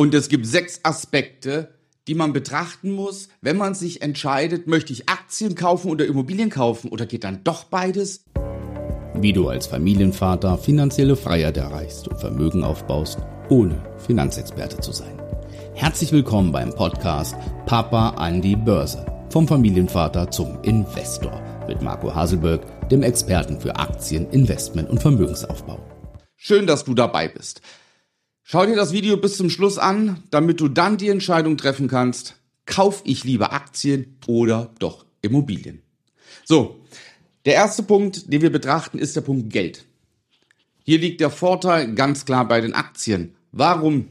Und es gibt sechs Aspekte, die man betrachten muss, wenn man sich entscheidet, möchte ich Aktien kaufen oder Immobilien kaufen oder geht dann doch beides? Wie du als Familienvater finanzielle Freiheit erreichst und Vermögen aufbaust, ohne Finanzexperte zu sein. Herzlich willkommen beim Podcast Papa an die Börse. Vom Familienvater zum Investor mit Marco Haselberg, dem Experten für Aktien, Investment und Vermögensaufbau. Schön, dass du dabei bist. Schau dir das Video bis zum Schluss an, damit du dann die Entscheidung treffen kannst, kauf ich lieber Aktien oder doch Immobilien. So, der erste Punkt, den wir betrachten, ist der Punkt Geld. Hier liegt der Vorteil ganz klar bei den Aktien. Warum?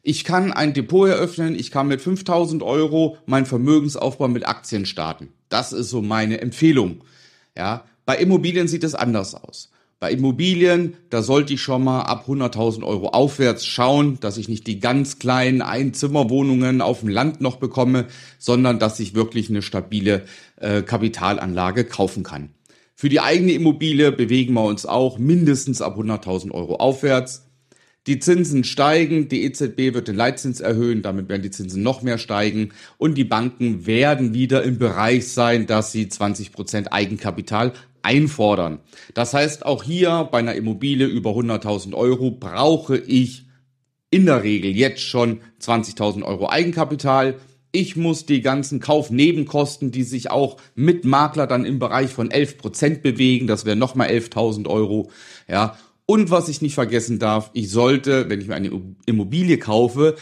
Ich kann ein Depot eröffnen, ich kann mit 5000 Euro meinen Vermögensaufbau mit Aktien starten. Das ist so meine Empfehlung. Ja, bei Immobilien sieht es anders aus. Bei Immobilien, da sollte ich schon mal ab 100.000 Euro aufwärts schauen, dass ich nicht die ganz kleinen Einzimmerwohnungen auf dem Land noch bekomme, sondern dass ich wirklich eine stabile äh, Kapitalanlage kaufen kann. Für die eigene Immobilie bewegen wir uns auch mindestens ab 100.000 Euro aufwärts. Die Zinsen steigen, die EZB wird den Leitzins erhöhen, damit werden die Zinsen noch mehr steigen und die Banken werden wieder im Bereich sein, dass sie 20 Prozent Eigenkapital einfordern. Das heißt, auch hier bei einer Immobilie über 100.000 Euro brauche ich in der Regel jetzt schon 20.000 Euro Eigenkapital. Ich muss die ganzen Kaufnebenkosten, die sich auch mit Makler dann im Bereich von 11 Prozent bewegen, das wäre nochmal 11.000 Euro, ja. Und was ich nicht vergessen darf, ich sollte, wenn ich mir eine Immobilie kaufe,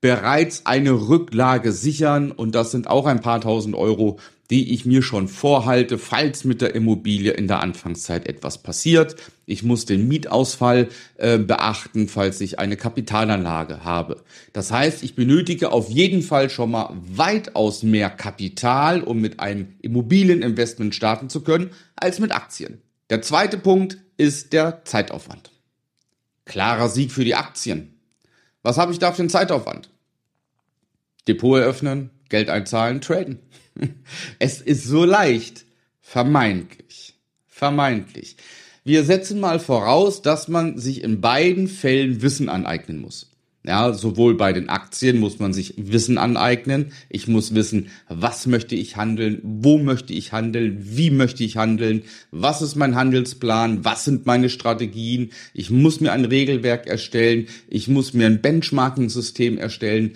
bereits eine Rücklage sichern und das sind auch ein paar tausend Euro, die ich mir schon vorhalte, falls mit der Immobilie in der Anfangszeit etwas passiert. Ich muss den Mietausfall äh, beachten, falls ich eine Kapitalanlage habe. Das heißt, ich benötige auf jeden Fall schon mal weitaus mehr Kapital, um mit einem Immobilieninvestment starten zu können, als mit Aktien. Der zweite Punkt ist der Zeitaufwand. Klarer Sieg für die Aktien. Was habe ich da für einen Zeitaufwand? Depot eröffnen, Geld einzahlen, traden. Es ist so leicht. Vermeintlich. Vermeintlich. Wir setzen mal voraus, dass man sich in beiden Fällen Wissen aneignen muss. Ja, sowohl bei den Aktien muss man sich Wissen aneignen. Ich muss wissen, was möchte ich handeln, wo möchte ich handeln, wie möchte ich handeln, was ist mein Handelsplan, was sind meine Strategien. Ich muss mir ein Regelwerk erstellen, ich muss mir ein Benchmarking-System erstellen.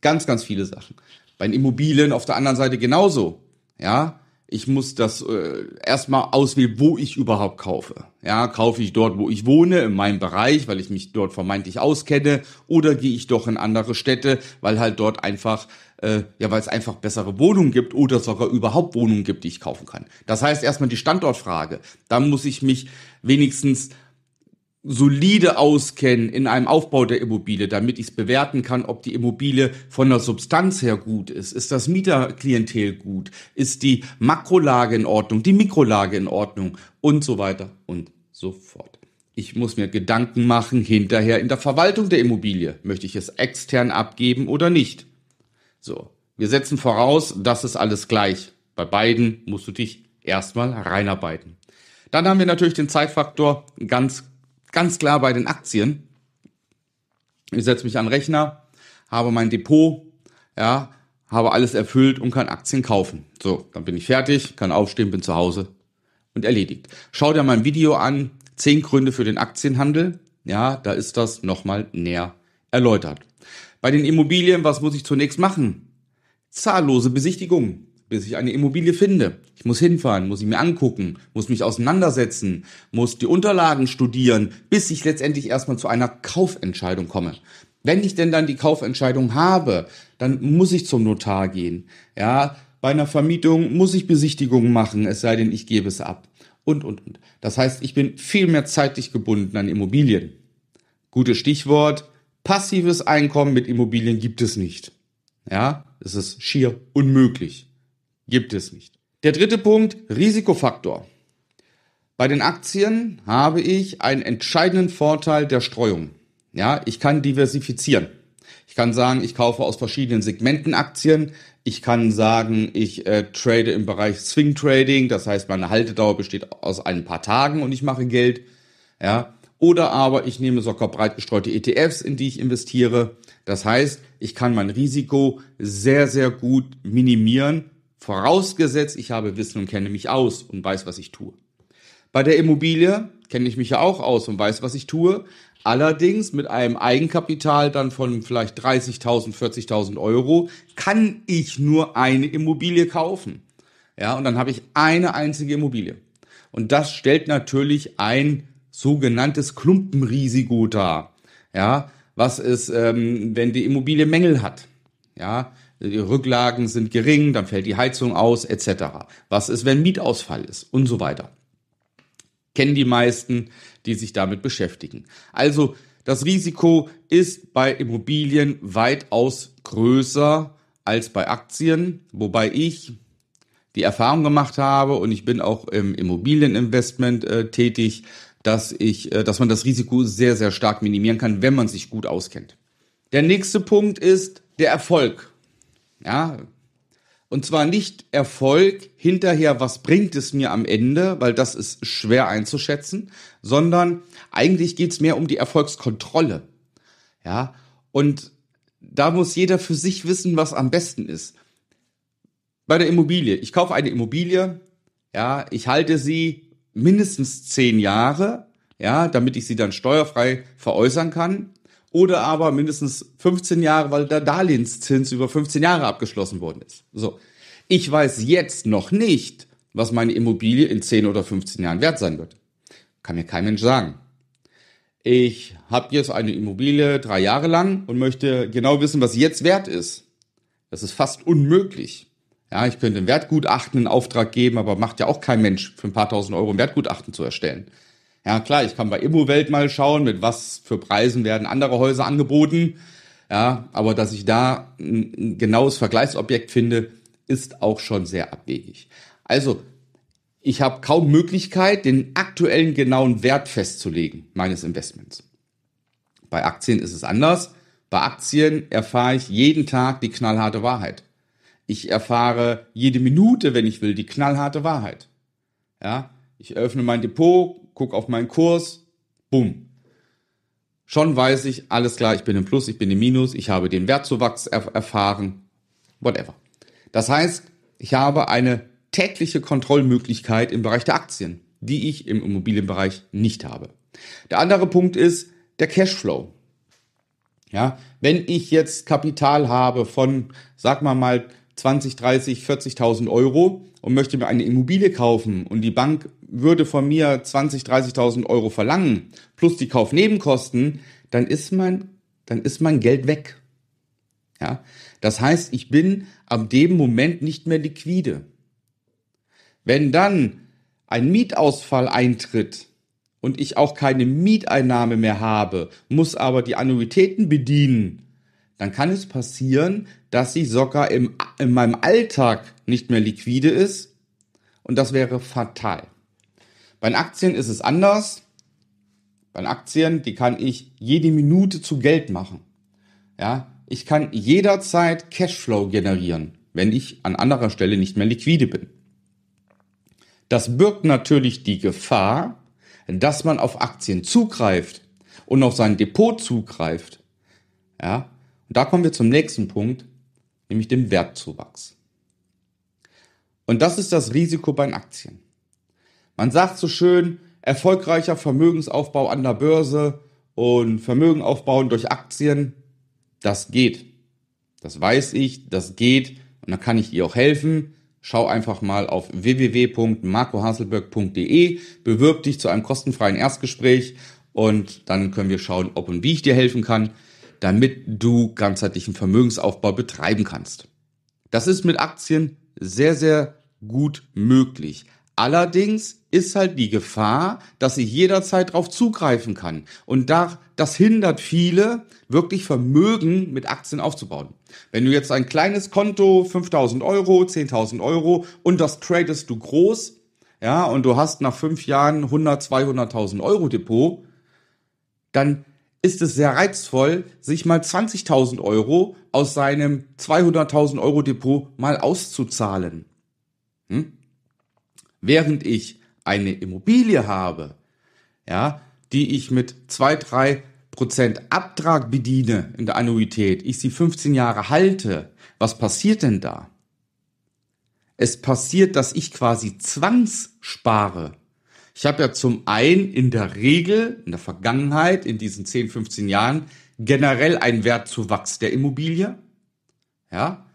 Ganz, ganz viele Sachen. Bei den Immobilien auf der anderen Seite genauso. Ja, ich muss das äh, erstmal auswählen, wo ich überhaupt kaufe. Ja, kaufe ich dort, wo ich wohne, in meinem Bereich, weil ich mich dort vermeintlich auskenne, oder gehe ich doch in andere Städte, weil halt dort einfach, äh, ja, weil es einfach bessere Wohnungen gibt oder sogar überhaupt Wohnungen gibt, die ich kaufen kann. Das heißt erstmal die Standortfrage. Da muss ich mich wenigstens solide auskennen in einem Aufbau der Immobilie, damit ich es bewerten kann, ob die Immobilie von der Substanz her gut ist. Ist das Mieterklientel gut? Ist die Makrolage in Ordnung? Die Mikrolage in Ordnung? Und so weiter und so fort. Ich muss mir Gedanken machen hinterher in der Verwaltung der Immobilie. Möchte ich es extern abgeben oder nicht? So. Wir setzen voraus, das ist alles gleich. Bei beiden musst du dich erstmal reinarbeiten. Dann haben wir natürlich den Zeitfaktor ganz ganz klar bei den Aktien. Ich setze mich an den Rechner, habe mein Depot, ja, habe alles erfüllt und kann Aktien kaufen. So, dann bin ich fertig, kann aufstehen, bin zu Hause und erledigt. Schau dir mein Video an, zehn Gründe für den Aktienhandel. Ja, da ist das nochmal näher erläutert. Bei den Immobilien, was muss ich zunächst machen? Zahllose Besichtigungen bis ich eine Immobilie finde. Ich muss hinfahren, muss ich mir angucken, muss mich auseinandersetzen, muss die Unterlagen studieren, bis ich letztendlich erstmal zu einer Kaufentscheidung komme. Wenn ich denn dann die Kaufentscheidung habe, dann muss ich zum Notar gehen. Ja, bei einer Vermietung muss ich Besichtigungen machen, es sei denn, ich gebe es ab. Und, und, und. Das heißt, ich bin viel mehr zeitlich gebunden an Immobilien. Gutes Stichwort. Passives Einkommen mit Immobilien gibt es nicht. Ja, es ist schier unmöglich. Gibt es nicht. Der dritte Punkt, Risikofaktor. Bei den Aktien habe ich einen entscheidenden Vorteil der Streuung. Ja, ich kann diversifizieren. Ich kann sagen, ich kaufe aus verschiedenen Segmenten Aktien. Ich kann sagen, ich äh, trade im Bereich Swing Trading. Das heißt, meine Haltedauer besteht aus ein paar Tagen und ich mache Geld. Ja, Oder aber ich nehme sogar breit gestreute ETFs, in die ich investiere. Das heißt, ich kann mein Risiko sehr, sehr gut minimieren, vorausgesetzt, ich habe Wissen und kenne mich aus und weiß, was ich tue. Bei der Immobilie kenne ich mich ja auch aus und weiß, was ich tue. Allerdings mit einem Eigenkapital dann von vielleicht 30.000, 40.000 Euro kann ich nur eine Immobilie kaufen. Ja, und dann habe ich eine einzige Immobilie. Und das stellt natürlich ein sogenanntes Klumpenrisiko dar. Ja, was ist, ähm, wenn die Immobilie Mängel hat? Ja, die Rücklagen sind gering, dann fällt die Heizung aus, etc. Was ist, wenn Mietausfall ist und so weiter. Kennen die meisten, die sich damit beschäftigen. Also das Risiko ist bei Immobilien weitaus größer als bei Aktien, wobei ich die Erfahrung gemacht habe und ich bin auch im Immobilieninvestment äh, tätig, dass ich, äh, dass man das Risiko sehr, sehr stark minimieren kann, wenn man sich gut auskennt. Der nächste Punkt ist der Erfolg. Ja. Und zwar nicht Erfolg hinterher, was bringt es mir am Ende, weil das ist schwer einzuschätzen, sondern eigentlich geht's mehr um die Erfolgskontrolle. Ja. Und da muss jeder für sich wissen, was am besten ist bei der Immobilie. Ich kaufe eine Immobilie, ja, ich halte sie mindestens zehn Jahre, ja, damit ich sie dann steuerfrei veräußern kann. Oder aber mindestens 15 Jahre, weil der Darlehenszins über 15 Jahre abgeschlossen worden ist. So. Ich weiß jetzt noch nicht, was meine Immobilie in 10 oder 15 Jahren wert sein wird. Kann mir kein Mensch sagen. Ich habe jetzt eine Immobilie drei Jahre lang und möchte genau wissen, was jetzt wert ist. Das ist fast unmöglich. Ja, ich könnte ein Wertgutachten in Auftrag geben, aber macht ja auch kein Mensch für ein paar tausend Euro ein Wertgutachten zu erstellen. Ja, klar, ich kann bei Immowelt mal schauen, mit was für Preisen werden andere Häuser angeboten. Ja, aber dass ich da ein genaues Vergleichsobjekt finde, ist auch schon sehr abwegig. Also, ich habe kaum Möglichkeit, den aktuellen genauen Wert festzulegen meines Investments. Bei Aktien ist es anders. Bei Aktien erfahre ich jeden Tag die knallharte Wahrheit. Ich erfahre jede Minute, wenn ich will, die knallharte Wahrheit. Ja, ich öffne mein Depot, gucke auf meinen Kurs, bumm. Schon weiß ich, alles klar, ich bin im Plus, ich bin im Minus, ich habe den Wertzuwachs erf erfahren, whatever. Das heißt, ich habe eine tägliche Kontrollmöglichkeit im Bereich der Aktien, die ich im Immobilienbereich nicht habe. Der andere Punkt ist der Cashflow. Ja, wenn ich jetzt Kapital habe von, sag mal mal, 20, 30, 40.000 Euro und möchte mir eine Immobilie kaufen und die Bank würde von mir 20, 30.000 Euro verlangen, plus die Kaufnebenkosten, dann ist mein, dann ist mein Geld weg. Ja, das heißt, ich bin ab dem Moment nicht mehr liquide. Wenn dann ein Mietausfall eintritt und ich auch keine Mieteinnahme mehr habe, muss aber die Annuitäten bedienen, dann kann es passieren, dass sie sogar im, in meinem Alltag nicht mehr liquide ist und das wäre fatal. Bei Aktien ist es anders. Bei Aktien, die kann ich jede Minute zu Geld machen. Ja, ich kann jederzeit Cashflow generieren, wenn ich an anderer Stelle nicht mehr liquide bin. Das birgt natürlich die Gefahr, dass man auf Aktien zugreift und auf sein Depot zugreift. Ja, und da kommen wir zum nächsten Punkt, nämlich dem Wertzuwachs. Und das ist das Risiko bei Aktien. Man sagt so schön, erfolgreicher Vermögensaufbau an der Börse und Vermögen aufbauen durch Aktien, das geht. Das weiß ich, das geht und da kann ich dir auch helfen. Schau einfach mal auf www.marcohaselberg.de, bewirb dich zu einem kostenfreien Erstgespräch und dann können wir schauen, ob und wie ich dir helfen kann damit du ganzheitlichen Vermögensaufbau betreiben kannst. Das ist mit Aktien sehr, sehr gut möglich. Allerdings ist halt die Gefahr, dass ich jederzeit darauf zugreifen kann. Und da, das hindert viele, wirklich Vermögen mit Aktien aufzubauen. Wenn du jetzt ein kleines Konto, 5000 Euro, 10.000 Euro und das tradest du groß, ja, und du hast nach fünf Jahren 100, 200.000 Euro Depot, dann ist es sehr reizvoll, sich mal 20.000 Euro aus seinem 200.000 Euro Depot mal auszuzahlen. Hm? Während ich eine Immobilie habe, ja, die ich mit zwei, drei Prozent Abtrag bediene in der Annuität, ich sie 15 Jahre halte, was passiert denn da? Es passiert, dass ich quasi zwangsspare. Ich habe ja zum einen in der Regel, in der Vergangenheit, in diesen 10, 15 Jahren, generell einen Wertzuwachs der Immobilie. Ja.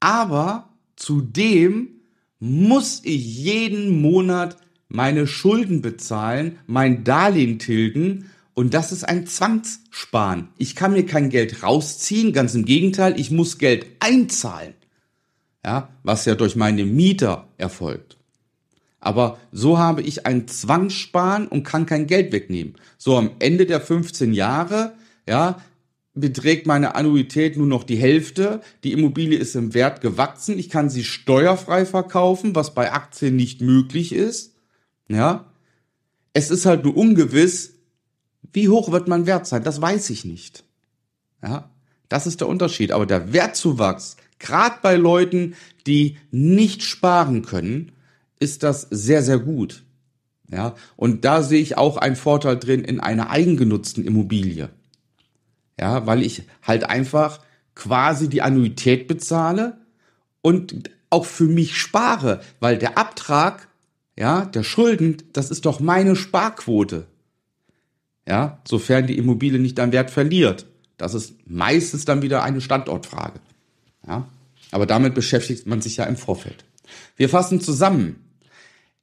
Aber zudem muss ich jeden Monat meine Schulden bezahlen, mein Darlehen tilgen und das ist ein Zwangssparen. Ich kann mir kein Geld rausziehen, ganz im Gegenteil, ich muss Geld einzahlen. Ja, was ja durch meine Mieter erfolgt. Aber so habe ich ein Zwangssparen und kann kein Geld wegnehmen. So am Ende der 15 Jahre, ja, beträgt meine Annuität nur noch die Hälfte. Die Immobilie ist im Wert gewachsen. Ich kann sie steuerfrei verkaufen, was bei Aktien nicht möglich ist. Ja. Es ist halt nur ungewiss, wie hoch wird mein Wert sein? Das weiß ich nicht. Ja. Das ist der Unterschied. Aber der Wertzuwachs, gerade bei Leuten, die nicht sparen können, ist das sehr, sehr gut. Ja. Und da sehe ich auch einen Vorteil drin in einer eigengenutzten Immobilie. Ja, weil ich halt einfach quasi die Annuität bezahle und auch für mich spare, weil der Abtrag, ja, der Schulden, das ist doch meine Sparquote. Ja, sofern die Immobilie nicht an Wert verliert. Das ist meistens dann wieder eine Standortfrage. Ja, aber damit beschäftigt man sich ja im Vorfeld. Wir fassen zusammen.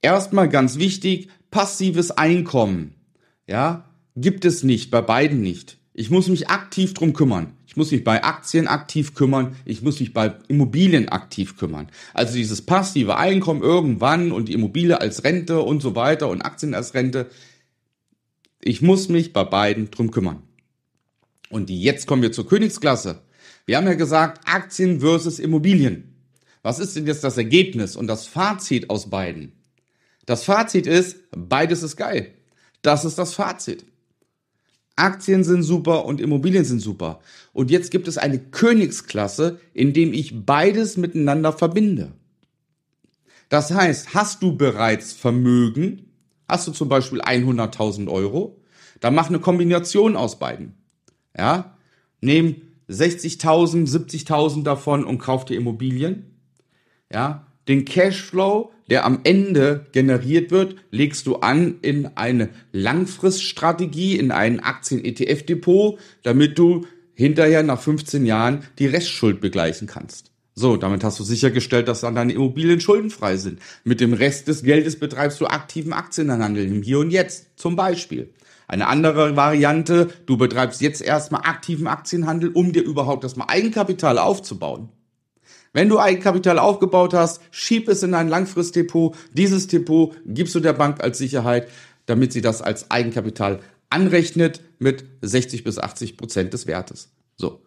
Erstmal ganz wichtig, passives Einkommen. Ja, gibt es nicht, bei beiden nicht. Ich muss mich aktiv drum kümmern. Ich muss mich bei Aktien aktiv kümmern. Ich muss mich bei Immobilien aktiv kümmern. Also dieses passive Einkommen irgendwann und die Immobilie als Rente und so weiter und Aktien als Rente. Ich muss mich bei beiden drum kümmern. Und jetzt kommen wir zur Königsklasse. Wir haben ja gesagt, Aktien versus Immobilien. Was ist denn jetzt das Ergebnis und das Fazit aus beiden? Das Fazit ist, beides ist geil. Das ist das Fazit. Aktien sind super und Immobilien sind super. Und jetzt gibt es eine Königsklasse, in dem ich beides miteinander verbinde. Das heißt, hast du bereits Vermögen, hast du zum Beispiel 100.000 Euro, dann mach eine Kombination aus beiden. Ja, nehm 60.000, 70.000 davon und kauf dir Immobilien. Ja, den Cashflow, der am Ende generiert wird, legst du an in eine Langfriststrategie, in ein Aktien-ETF-Depot, damit du hinterher nach 15 Jahren die Restschuld begleichen kannst. So, damit hast du sichergestellt, dass dann deine Immobilien schuldenfrei sind. Mit dem Rest des Geldes betreibst du aktiven Aktienhandel im Hier und Jetzt, zum Beispiel. Eine andere Variante, du betreibst jetzt erstmal aktiven Aktienhandel, um dir überhaupt erstmal Eigenkapital aufzubauen. Wenn du Eigenkapital aufgebaut hast, schieb es in ein Langfristdepot. Dieses Depot gibst du der Bank als Sicherheit, damit sie das als Eigenkapital anrechnet mit 60 bis 80 Prozent des Wertes. So.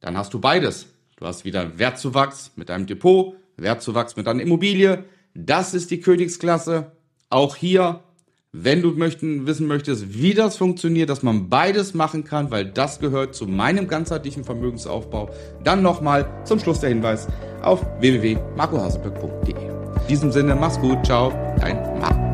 Dann hast du beides. Du hast wieder Wertzuwachs mit deinem Depot, Wertzuwachs mit deiner Immobilie. Das ist die Königsklasse. Auch hier wenn du möchten, wissen möchtest, wie das funktioniert, dass man beides machen kann, weil das gehört zu meinem ganzheitlichen Vermögensaufbau, dann nochmal zum Schluss der Hinweis auf www.marcohaselberg.de. In diesem Sinne, mach's gut, ciao, dein Marco.